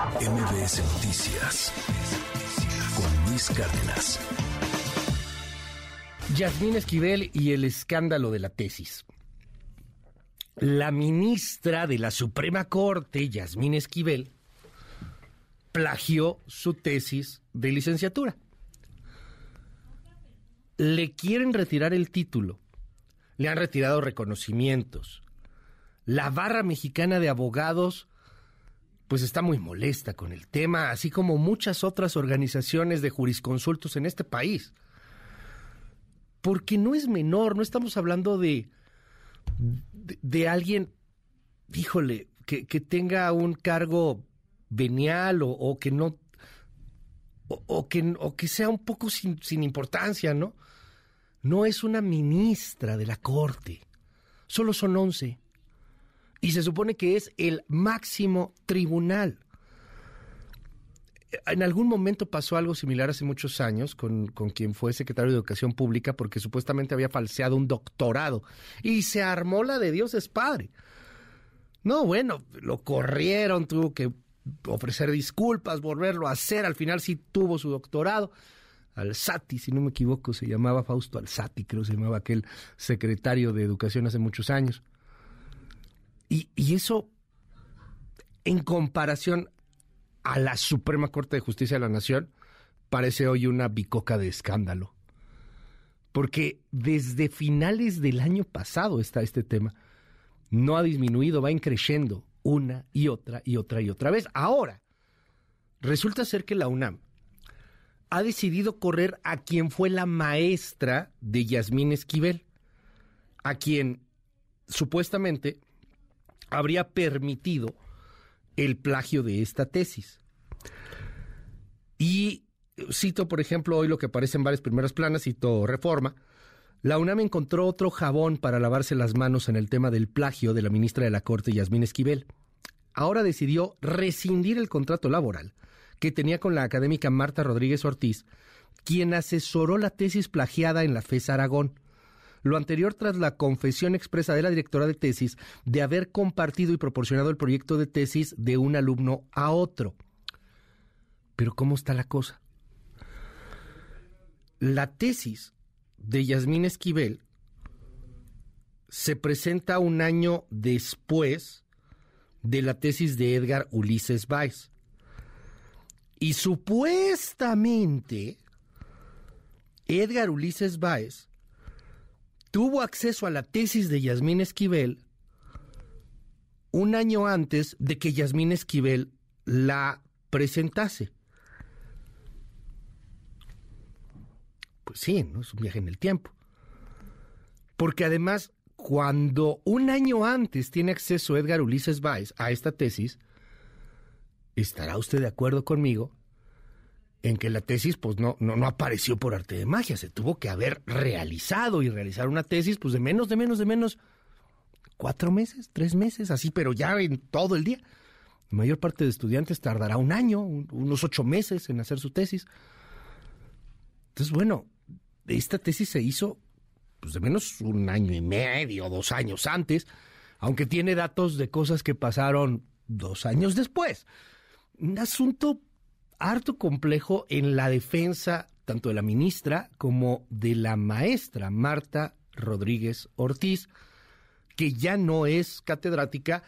MBS Noticias con Luis Cárdenas. Yasmín Esquivel y el escándalo de la tesis. La ministra de la Suprema Corte, Yasmín Esquivel, plagió su tesis de licenciatura. Le quieren retirar el título. Le han retirado reconocimientos. La barra mexicana de abogados pues está muy molesta con el tema, así como muchas otras organizaciones de jurisconsultos en este país. Porque no es menor, no estamos hablando de, de, alguien, híjole, que, tenga un cargo venial o, que no, o, que, o que sea un poco sin, sin importancia, ¿no? No es una ministra de la Corte, solo son once y se supone que es el máximo tribunal. En algún momento pasó algo similar hace muchos años con, quien fue secretario de Educación Pública porque supuestamente había falseado un doctorado y se armó la de Dios es Padre. No, bueno, lo corrieron, tuvo que ofrecer disculpas, volverlo a hacer, al final sí tuvo su doctorado. Alzati, si no me equivoco, se llamaba Fausto Alzati, creo que se llamaba aquel secretario de Educación hace muchos años. Y, eso, en comparación a la Suprema Corte de Justicia de la Nación, parece hoy una bicoca de escándalo. Porque desde finales del año pasado está este tema. No ha disminuido, va increciendo una y otra y otra y otra vez. Ahora, resulta ser que la UNAM ha decidido correr a quien fue la maestra de Yasmín Esquivel, a quien supuestamente habría permitido el plagio de esta tesis. Y cito, por ejemplo, hoy lo que aparece en varias primeras planas, cito Reforma, la UNAM encontró otro jabón para lavarse las manos en el tema del plagio de la ministra de la Corte, Yasmín Esquivel. Ahora decidió rescindir el contrato laboral que tenía con la académica Marta Rodríguez Ortiz, quien asesoró la tesis plagiada en la FES Aragón. Lo anterior tras la confesión expresa de la directora de tesis de haber compartido y proporcionado el proyecto de tesis de un alumno a otro. Pero ¿cómo está la cosa? La tesis de Yasmín Esquivel se presenta un año después de la tesis de Edgar Ulises Weiss. Y supuestamente, Edgar Ulises Weiss tuvo acceso a la tesis de Yasmín Esquivel un año antes de que Yasmín Esquivel la presentase. Pues sí, ¿no? es un viaje en el tiempo. Porque además, cuando un año antes tiene acceso Edgar Ulises Weiss a esta tesis, ¿estará usted de acuerdo conmigo en que la tesis pues no, no, no apareció por arte de magia, se tuvo que haber realizado y realizar una tesis pues de menos, de menos, de menos, cuatro meses, tres meses, así, pero ya en todo el día. La mayor parte de estudiantes tardará un año, unos ocho meses en hacer su tesis. Entonces, bueno, esta tesis se hizo pues de menos un año y medio, dos años antes, aunque tiene datos de cosas que pasaron dos años después. Un asunto harto complejo en la defensa tanto de la ministra como de la maestra Marta Rodríguez Ortiz, que ya no es catedrática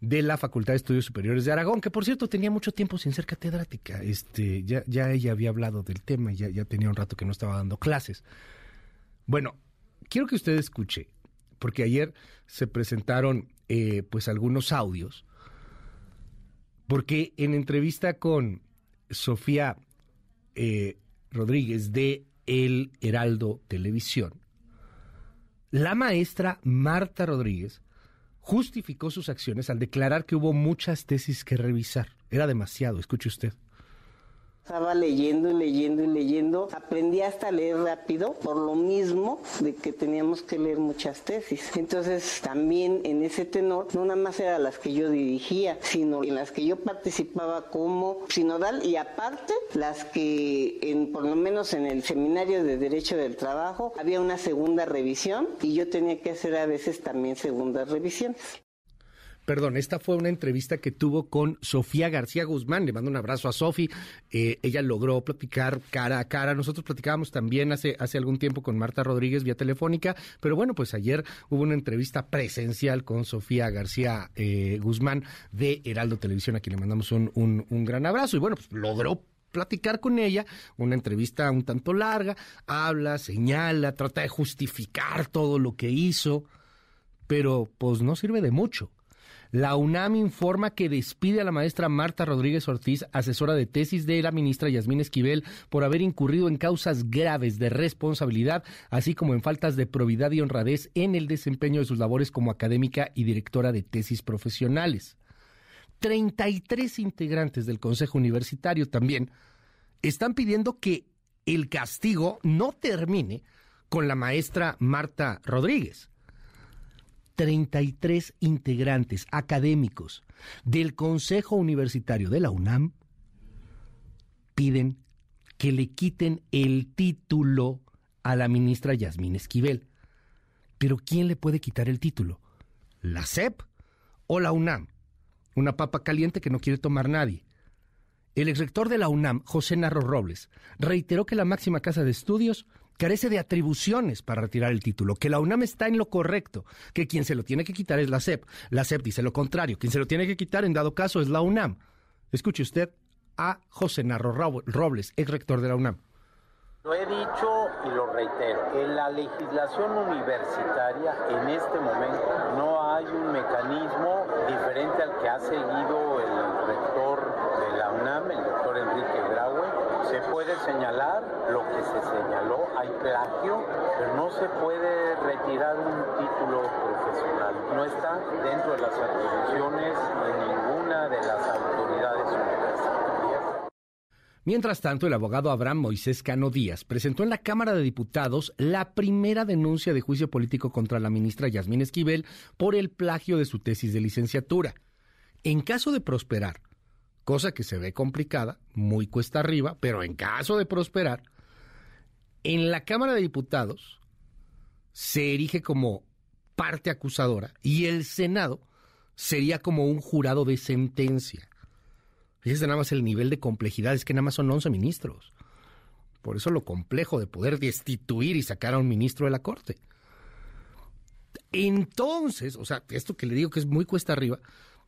de la Facultad de Estudios Superiores de Aragón, que por cierto tenía mucho tiempo sin ser catedrática. Este, ya, ya ella había hablado del tema, ya, ya tenía un rato que no estaba dando clases. Bueno, quiero que usted escuche, porque ayer se presentaron eh, pues algunos audios, porque en entrevista con Sofía eh, Rodríguez de El Heraldo Televisión, la maestra Marta Rodríguez justificó sus acciones al declarar que hubo muchas tesis que revisar. Era demasiado, escuche usted. Estaba leyendo y leyendo y leyendo. Aprendí hasta leer rápido por lo mismo de que teníamos que leer muchas tesis. Entonces también en ese tenor no nada más eran las que yo dirigía, sino en las que yo participaba como sinodal y aparte las que en, por lo menos en el seminario de Derecho del Trabajo había una segunda revisión y yo tenía que hacer a veces también segundas revisiones. Perdón, esta fue una entrevista que tuvo con Sofía García Guzmán. Le mando un abrazo a Sofi. Eh, ella logró platicar cara a cara. Nosotros platicábamos también hace, hace algún tiempo con Marta Rodríguez vía telefónica, pero bueno, pues ayer hubo una entrevista presencial con Sofía García eh, Guzmán de Heraldo Televisión, a quien le mandamos un, un, un gran abrazo. Y bueno, pues logró platicar con ella, una entrevista un tanto larga, habla, señala, trata de justificar todo lo que hizo, pero pues no sirve de mucho. La UNAM informa que despide a la maestra Marta Rodríguez Ortiz, asesora de tesis de la ministra Yasmín Esquivel, por haber incurrido en causas graves de responsabilidad, así como en faltas de probidad y honradez en el desempeño de sus labores como académica y directora de tesis profesionales. 33 integrantes del Consejo Universitario también están pidiendo que el castigo no termine con la maestra Marta Rodríguez. 33 integrantes académicos del Consejo Universitario de la UNAM piden que le quiten el título a la ministra Yasmín Esquivel. Pero ¿quién le puede quitar el título? ¿La CEP o la UNAM? Una papa caliente que no quiere tomar nadie. El exrector de la UNAM, José Narro Robles, reiteró que la máxima casa de estudios carece de atribuciones para retirar el título, que la UNAM está en lo correcto, que quien se lo tiene que quitar es la SEP. La SEP dice lo contrario, quien se lo tiene que quitar en dado caso es la UNAM. Escuche usted a José Narro Robles, exrector de la UNAM. Lo he dicho y lo reitero, en la legislación universitaria en este momento no hay un mecanismo diferente al que ha seguido el rector de la UNAM, el doctor Enrique Graue. Se puede señalar lo que se señaló, hay plagio, pero no se puede retirar un título profesional. No está dentro de las atribuciones de ninguna de las autoridades universitarias. Mientras tanto, el abogado Abraham Moisés Cano Díaz presentó en la Cámara de Diputados la primera denuncia de juicio político contra la ministra Yasmín Esquivel por el plagio de su tesis de licenciatura. En caso de prosperar, cosa que se ve complicada, muy cuesta arriba, pero en caso de prosperar, en la Cámara de Diputados se erige como parte acusadora y el Senado sería como un jurado de sentencia. Fíjese nada más el nivel de complejidad, es que nada más son 11 ministros. Por eso lo complejo de poder destituir y sacar a un ministro de la Corte. Entonces, o sea, esto que le digo que es muy cuesta arriba,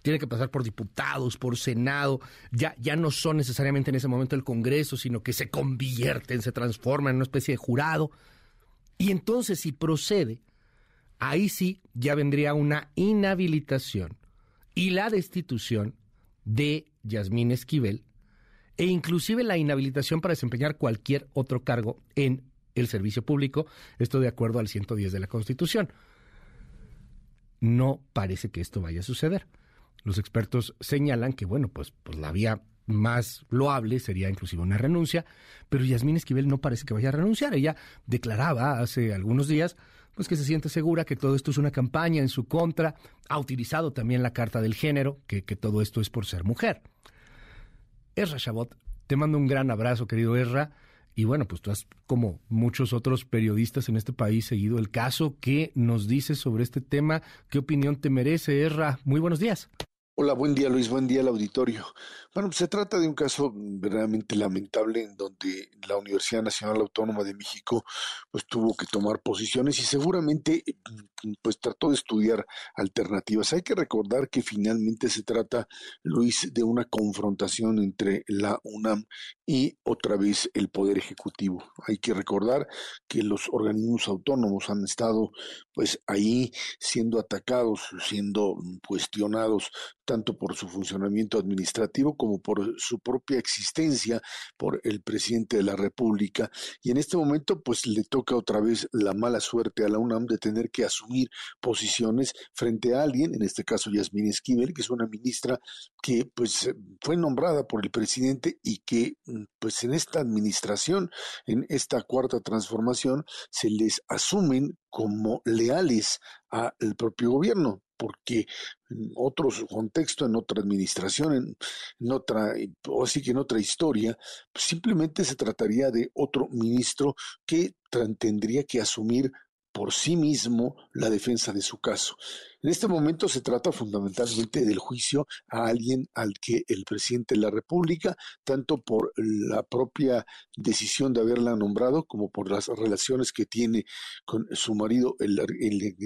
tiene que pasar por diputados, por Senado, ya, ya no son necesariamente en ese momento el Congreso, sino que se convierten, se transforman en una especie de jurado. Y entonces, si procede, ahí sí ya vendría una inhabilitación y la destitución de Yasmín Esquivel e inclusive la inhabilitación para desempeñar cualquier otro cargo en el servicio público, esto de acuerdo al 110 de la Constitución. No parece que esto vaya a suceder. Los expertos señalan que, bueno, pues, pues la vía más loable sería inclusive una renuncia, pero Yasmín Esquivel no parece que vaya a renunciar. Ella declaraba hace algunos días pues que se siente segura que todo esto es una campaña en su contra, ha utilizado también la carta del género, que, que todo esto es por ser mujer. Ezra Shabot, te mando un gran abrazo, querido Ezra. Y bueno, pues tú has, como muchos otros periodistas en este país, seguido el caso. ¿Qué nos dices sobre este tema? ¿Qué opinión te merece, Ezra? Muy buenos días. Hola, buen día Luis, buen día al auditorio. Bueno, pues se trata de un caso verdaderamente lamentable en donde la Universidad Nacional Autónoma de México pues tuvo que tomar posiciones y seguramente pues trató de estudiar alternativas. Hay que recordar que finalmente se trata, Luis, de una confrontación entre la UNAM y otra vez el Poder Ejecutivo. Hay que recordar que los organismos autónomos han estado pues ahí siendo atacados, siendo cuestionados tanto por su funcionamiento administrativo como por su propia existencia por el presidente de la República. Y en este momento, pues le toca otra vez la mala suerte a la UNAM de tener que asumir posiciones frente a alguien, en este caso Yasmín Esquivel, que es una ministra que pues fue nombrada por el presidente y que pues en esta administración, en esta cuarta transformación, se les asumen como leales al propio gobierno porque en otro contexto, en otra administración, en, otra, o así que en otra historia, simplemente se trataría de otro ministro que tendría que asumir por sí mismo la defensa de su caso. En este momento se trata fundamentalmente del juicio a alguien al que el presidente de la República, tanto por la propia decisión de haberla nombrado como por las relaciones que tiene con su marido, el, el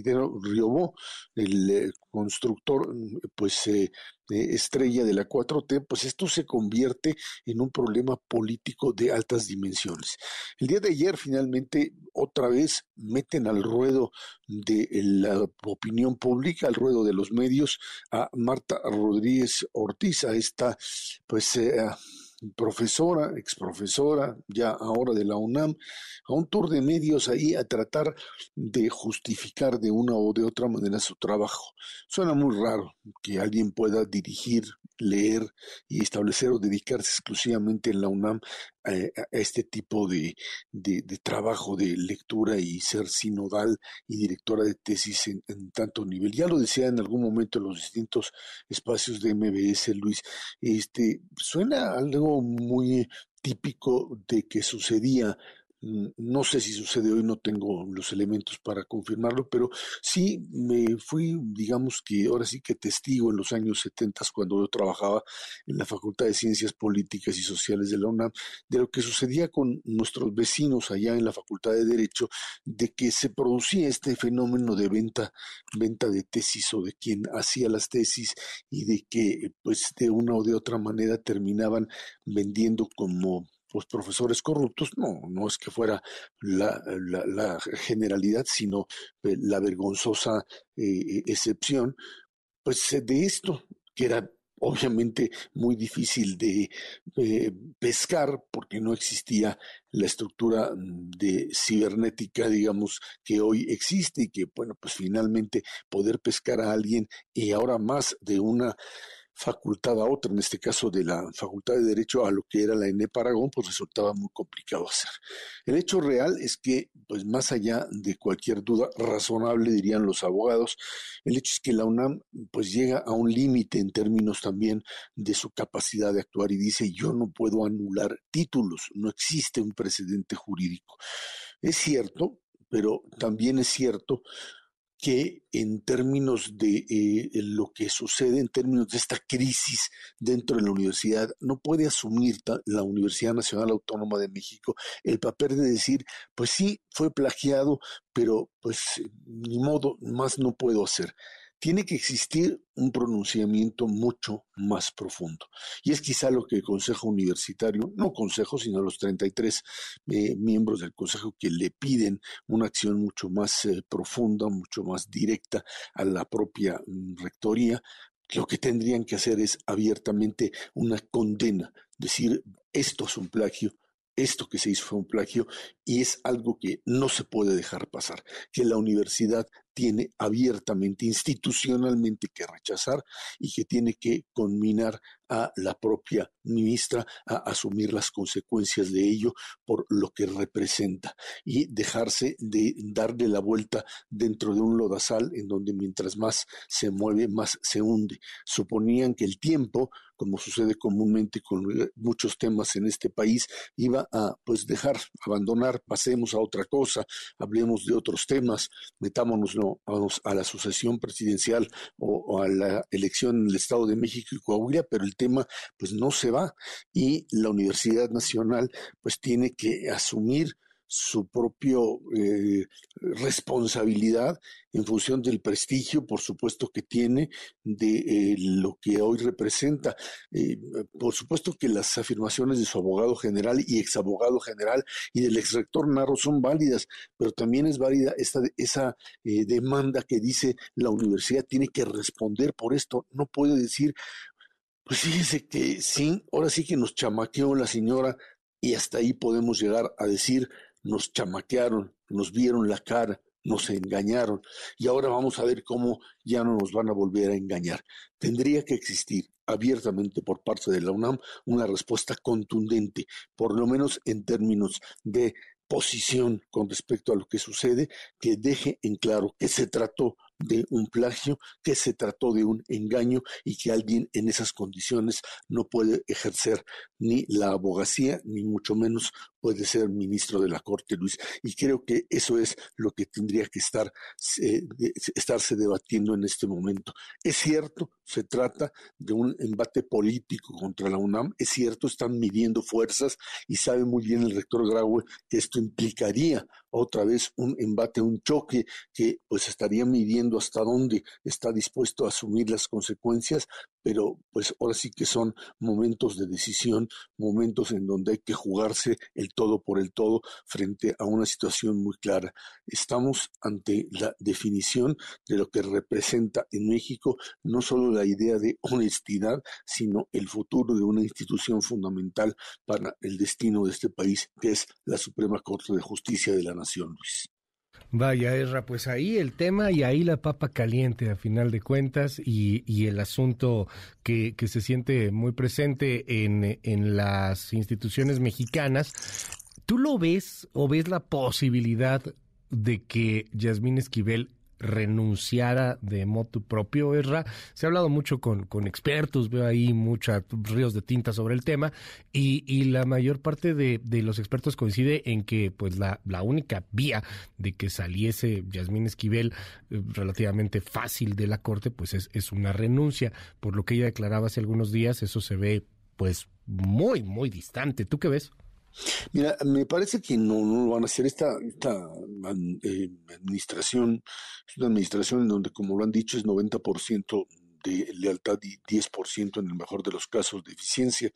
Riobó, el eh, constructor, pues eh, estrella de la 4T, pues esto se convierte en un problema político de altas dimensiones. El día de ayer finalmente otra vez meten al ruedo de la opinión pública, al ruedo de los medios, a Marta Rodríguez Ortiz, a esta pues eh, profesora, exprofesora, ya ahora de la UNAM, a un tour de medios ahí a tratar de justificar de una o de otra manera su trabajo. Suena muy raro que alguien pueda dirigir, leer y establecer o dedicarse exclusivamente en la UNAM a, este tipo de, de, trabajo de lectura y ser sinodal y directora de tesis en, tanto nivel. Ya lo decía en algún momento en los distintos espacios de MBS, Luis, este, suena algo muy típico de que sucedía no sé si sucede hoy, no tengo los elementos para confirmarlo, pero sí me fui, digamos que ahora sí que testigo en los años 70 cuando yo trabajaba en la Facultad de Ciencias Políticas y Sociales de la UNAM, de lo que sucedía con nuestros vecinos allá en la Facultad de Derecho, de que se producía este fenómeno de venta, venta de tesis o de quien hacía las tesis y de que pues de una o de otra manera terminaban vendiendo como pues profesores corruptos, no, no es que fuera la, generalidad, sino eh, la vergonzosa eh, excepción, pues eh, de esto, que era obviamente muy difícil de pescar porque no existía la estructura de cibernética, digamos, que hoy existe y que, bueno, pues finalmente poder pescar a alguien y ahora más de una facultad a otra, en este caso de la Facultad de Derecho a lo que era la ENE Aragón, pues resultaba muy complicado hacer. El hecho real es que, pues más allá de cualquier duda razonable, dirían los abogados, el hecho es que la UNAM pues llega a un límite en términos también de su capacidad de actuar y dice, yo no puedo anular títulos, no existe un precedente jurídico. Es cierto, pero también es cierto que en términos de eh, lo que sucede, en términos de esta crisis dentro de la universidad, no puede asumir la Universidad Nacional Autónoma de México el papel de decir, pues sí, fue plagiado, pero pues ni modo, más no puedo hacer tiene que existir un pronunciamiento mucho más profundo. Y es quizá lo que el Consejo Universitario, no Consejo, sino los 33 eh, miembros del Consejo que le piden una acción mucho más eh, profunda, mucho más directa a la propia mm, rectoría, lo que tendrían que hacer es abiertamente una condena, decir esto es un plagio, esto que se hizo fue un plagio y es algo que no se puede dejar pasar, que la universidad tiene abiertamente, institucionalmente que rechazar y que tiene que conminar a la propia ministra a asumir las consecuencias de ello por lo que representa y dejarse de darle la vuelta dentro de un lodazal en donde mientras más se mueve, más se hunde. Suponían que el tiempo, como sucede comúnmente con muchos temas en este país, iba a pues dejar, abandonar, pasemos a otra cosa, hablemos de otros temas, metámonos a la sucesión presidencial o, a la elección en el Estado de México y Coahuila, pero el tema pues no se va y la Universidad Nacional pues tiene que asumir su propia eh, responsabilidad en función del prestigio, por supuesto, que tiene de eh, lo que hoy representa. Eh, por supuesto que las afirmaciones de su abogado general y exabogado general y del exrector Narro son válidas, pero también es válida esta, esa demanda que dice la universidad tiene que responder por esto. No puede decir, pues fíjese que sí, ahora sí que nos chamaqueó la señora y hasta ahí podemos llegar a decir nos chamaquearon, nos vieron la cara, nos engañaron y ahora vamos a ver cómo ya no nos van a volver a engañar. Tendría que existir abiertamente por parte de la UNAM una respuesta contundente, por lo menos en términos de posición con respecto a lo que sucede, que deje en claro que se trató de un plagio, que se trató de un engaño y que alguien en esas condiciones no puede ejercer ni la abogacía, ni mucho menos puede ser ministro de la Corte, Luis. Y creo que eso es lo que tendría que estar, eh, estarse debatiendo en este momento. Es cierto, se trata de un embate político contra la UNAM, es cierto, están midiendo fuerzas y sabe muy bien el rector Graue que esto implicaría otra vez un embate, un choque que pues estaría midiendo hasta dónde está dispuesto a asumir las consecuencias, pero pues ahora sí que son momentos de decisión, momentos en donde hay que jugarse el todo por el todo frente a una situación muy clara. Estamos ante la definición de lo que representa en México no solo la idea de honestidad, sino el futuro de una institución fundamental para el destino de este país, que es la Suprema Corte de Justicia de la Nación, Luis. Vaya, Erra, pues ahí el tema y ahí la papa caliente a final de cuentas y, y el asunto que, que, se siente muy presente en, en las instituciones mexicanas. ¿Tú lo ves o ves la posibilidad de que Yasmín Esquivel renunciara de moto propio, Erra. Se ha hablado mucho con, con expertos, veo ahí muchos ríos de tinta sobre el tema, y, y la mayor parte de, de, los expertos coincide en que pues la, la única vía de que saliese Yasmín Esquivel eh, relativamente fácil de la corte, pues es, es una renuncia. Por lo que ella declaraba hace algunos días, eso se ve pues muy, muy distante. ¿Tú qué ves? Mira, me parece que no, no lo van a hacer. Esta, esta eh, administración es una administración en donde, como lo han dicho, es 90% de lealtad y 10% en el mejor de los casos de eficiencia.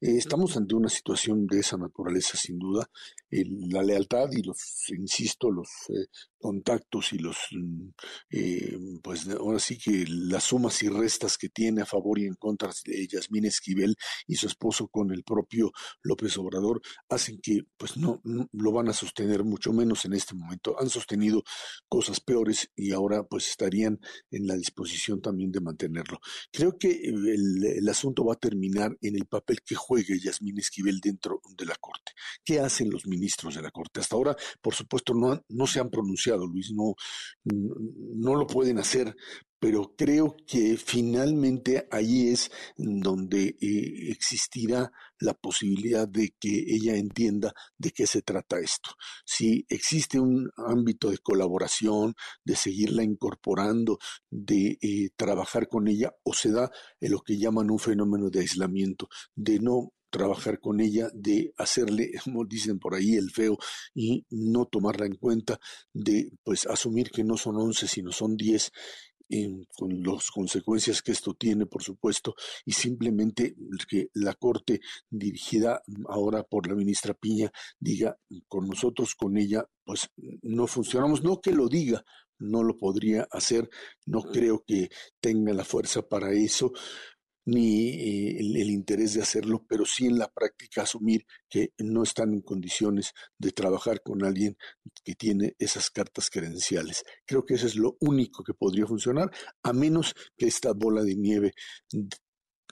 Eh, estamos ante una situación de esa naturaleza, sin duda. la lealtad y los, insisto, los eh, contactos y los, mm, eh, pues ahora sí que las sumas y restas que tiene a favor y en contra de Yasmín Esquivel y su esposo con el propio López Obrador hacen que pues no, no, lo van a sostener mucho menos en este momento. Han sostenido cosas peores y ahora pues estarían en la disposición también de Creo que el, el asunto va a terminar en el papel que juegue Yasmín Esquivel dentro de la Corte. ¿Qué hacen los ministros de la Corte? Hasta ahora, por supuesto, no, han, no se han pronunciado Luis, no, no lo pueden hacer, pero creo que finalmente ahí es donde eh, existirá la posibilidad de que ella entienda de qué se trata esto. Si existe un ámbito de colaboración, de seguirla incorporando, de eh, trabajar con ella, o se da lo que llaman un fenómeno de aislamiento, de no trabajar con ella, de hacerle, como dicen por ahí, el feo y no tomarla en cuenta, de pues asumir que no son 11, sino son 10 con las consecuencias que esto tiene, por supuesto, y simplemente que la Corte, dirigida ahora por la ministra Piña, diga con nosotros, con ella, pues no funcionamos, no que lo diga, no lo podría hacer, no creo que tenga la fuerza para eso, ni eh, el, el, interés de hacerlo, pero sí en la práctica asumir que no están en condiciones de trabajar con alguien que tiene esas cartas credenciales. Creo que eso es lo único que podría funcionar, a menos que esta bola de nieve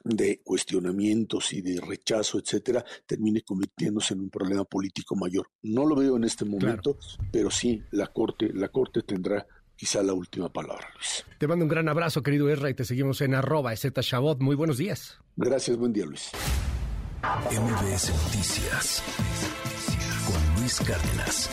de cuestionamientos y de rechazo, etcétera, termine convirtiéndose en un problema político mayor. No lo veo en este momento, claro. pero sí la corte, la corte tendrá quizá la última palabra, Luis. Te mando un gran abrazo, querido Erra, y te seguimos en arroba Shabot. Muy buenos días. Gracias, buen día, Luis. MBS Noticias con Luis Cárdenas.